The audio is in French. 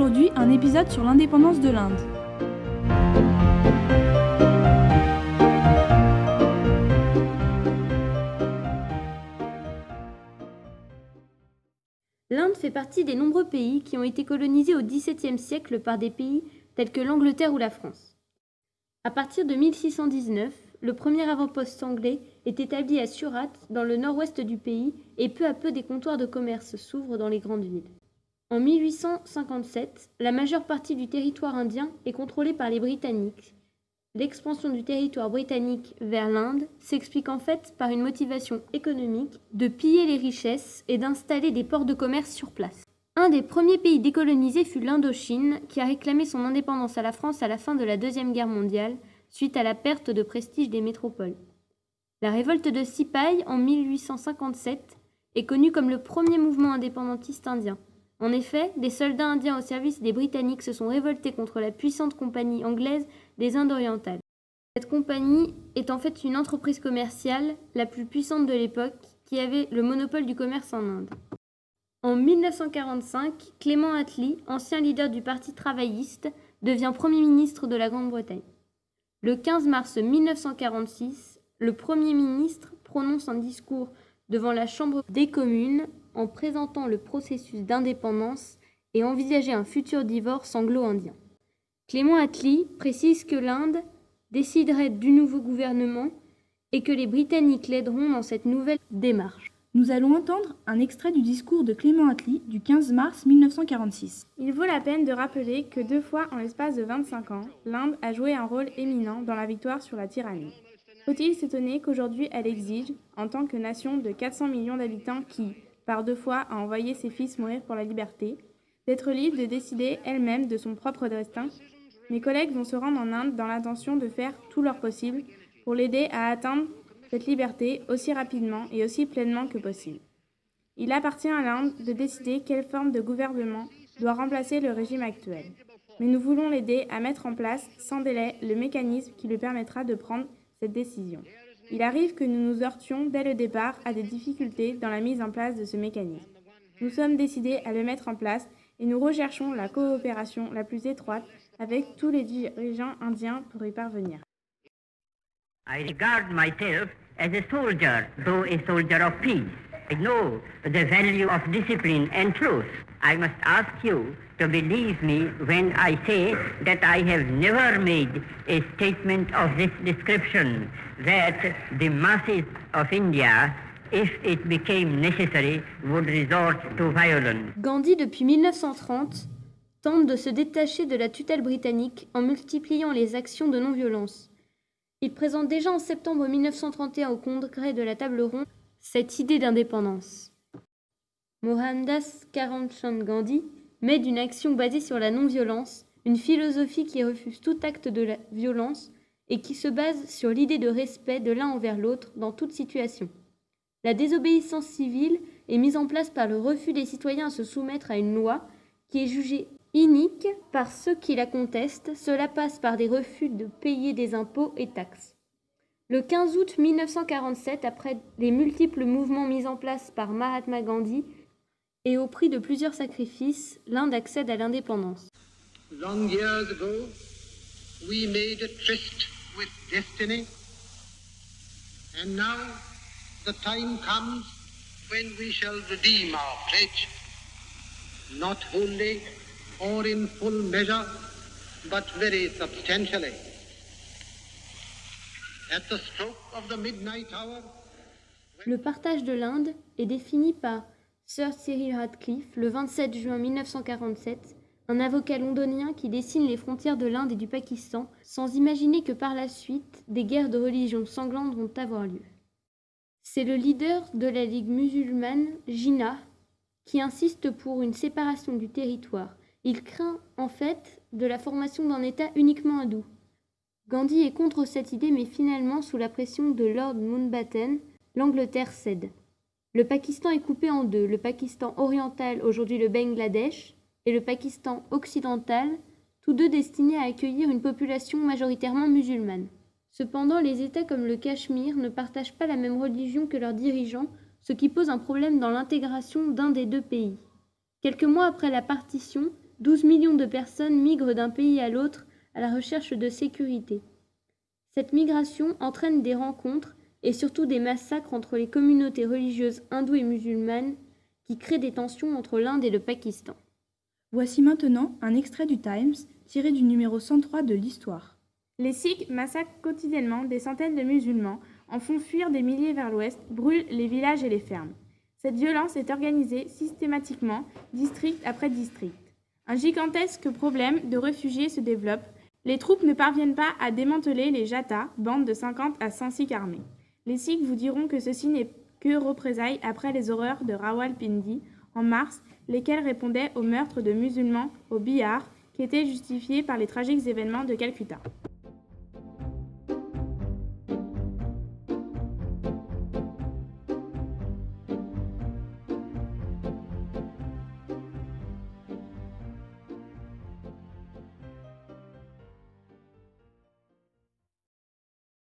aujourd'hui un épisode sur l'indépendance de l'Inde. L'Inde fait partie des nombreux pays qui ont été colonisés au XVIIe siècle par des pays tels que l'Angleterre ou la France. À partir de 1619, le premier avant-poste anglais est établi à Surat, dans le nord-ouest du pays, et peu à peu des comptoirs de commerce s'ouvrent dans les grandes villes. En 1857, la majeure partie du territoire indien est contrôlée par les Britanniques. L'expansion du territoire britannique vers l'Inde s'explique en fait par une motivation économique de piller les richesses et d'installer des ports de commerce sur place. Un des premiers pays décolonisés fut l'Indochine, qui a réclamé son indépendance à la France à la fin de la Deuxième Guerre mondiale, suite à la perte de prestige des métropoles. La révolte de Sipaï en 1857 est connue comme le premier mouvement indépendantiste indien. En effet, des soldats indiens au service des Britanniques se sont révoltés contre la puissante compagnie anglaise des Indes orientales. Cette compagnie est en fait une entreprise commerciale la plus puissante de l'époque qui avait le monopole du commerce en Inde. En 1945, Clément Attlee, ancien leader du Parti travailliste, devient Premier ministre de la Grande-Bretagne. Le 15 mars 1946, le Premier ministre prononce un discours devant la Chambre des communes en présentant le processus d'indépendance et envisageait un futur divorce anglo-indien. Clément Attlee précise que l'Inde déciderait du nouveau gouvernement et que les Britanniques l'aideront dans cette nouvelle démarche. Nous allons entendre un extrait du discours de Clément Attlee du 15 mars 1946. Il vaut la peine de rappeler que deux fois en l'espace de 25 ans, l'Inde a joué un rôle éminent dans la victoire sur la tyrannie. Faut-il s'étonner qu'aujourd'hui elle exige, en tant que nation de 400 millions d'habitants qui, deux fois, a envoyé ses fils mourir pour la liberté, d'être libre de décider elle-même de son propre destin mes collègues vont se rendre en Inde dans l'intention de faire tout leur possible pour l'aider à atteindre cette liberté aussi rapidement et aussi pleinement que possible. Il appartient à l'Inde de décider quelle forme de gouvernement doit remplacer le régime actuel. Mais nous voulons l'aider à mettre en place sans délai le mécanisme qui lui permettra de prendre cette décision. Il arrive que nous nous heurtions dès le départ à des difficultés dans la mise en place de ce mécanisme. Nous sommes décidés à le mettre en place et nous recherchons la coopération la plus étroite avec tous les dirigeants indiens pour y parvenir. I regard myself as a soldier, though a soldier of peace. I know the value of discipline and truth. I must ask you to believe me when I say that I have never made a statement of this description, that the masses of India if it became necessary, would resort to violence. Gandhi, depuis 1930, tente de se détacher de la tutelle britannique en multipliant les actions de non-violence. Il présente déjà en septembre 1931 au congrès de la Table Ronde cette idée d'indépendance. Mohandas Karamchand Gandhi met d'une action basée sur la non-violence une philosophie qui refuse tout acte de violence et qui se base sur l'idée de respect de l'un envers l'autre dans toute situation. La désobéissance civile est mise en place par le refus des citoyens à se soumettre à une loi qui est jugée Inique par ceux qui la contestent, cela passe par des refus de payer des impôts et taxes. Le 15 août 1947, après les multiples mouvements mis en place par Mahatma Gandhi et au prix de plusieurs sacrifices, l'Inde accède à l'indépendance. Long years ago, we made a tryst with destiny, and now the time comes when we shall redeem our pledge, not wholly or in full measure, but very substantially. At the stroke of the midnight hour, Le partage de l'Inde est défini par Sir Cyril Radcliffe le 27 juin 1947, un avocat londonien qui dessine les frontières de l'Inde et du Pakistan sans imaginer que par la suite des guerres de religion sanglantes vont avoir lieu. C'est le leader de la Ligue musulmane, Jinnah, qui insiste pour une séparation du territoire il craint en fait de la formation d'un État uniquement hindou. Gandhi est contre cette idée, mais finalement, sous la pression de Lord Mountbatten, l'Angleterre cède. Le Pakistan est coupé en deux, le Pakistan oriental, aujourd'hui le Bangladesh, et le Pakistan occidental, tous deux destinés à accueillir une population majoritairement musulmane. Cependant, les États comme le Cachemire ne partagent pas la même religion que leurs dirigeants, ce qui pose un problème dans l'intégration d'un des deux pays. Quelques mois après la partition, 12 millions de personnes migrent d'un pays à l'autre à la recherche de sécurité. Cette migration entraîne des rencontres et surtout des massacres entre les communautés religieuses hindoues et musulmanes qui créent des tensions entre l'Inde et le Pakistan. Voici maintenant un extrait du Times tiré du numéro 103 de l'Histoire. Les Sikhs massacrent quotidiennement des centaines de musulmans, en font fuir des milliers vers l'ouest, brûlent les villages et les fermes. Cette violence est organisée systématiquement, district après district. Un gigantesque problème de réfugiés se développe. Les troupes ne parviennent pas à démanteler les Jatas, bande de 50 à 100 Sikhs armés. Les Sikhs vous diront que ceci n'est que représailles après les horreurs de Rawalpindi en mars, lesquelles répondaient au meurtre de musulmans au Bihar, qui étaient justifiés par les tragiques événements de Calcutta.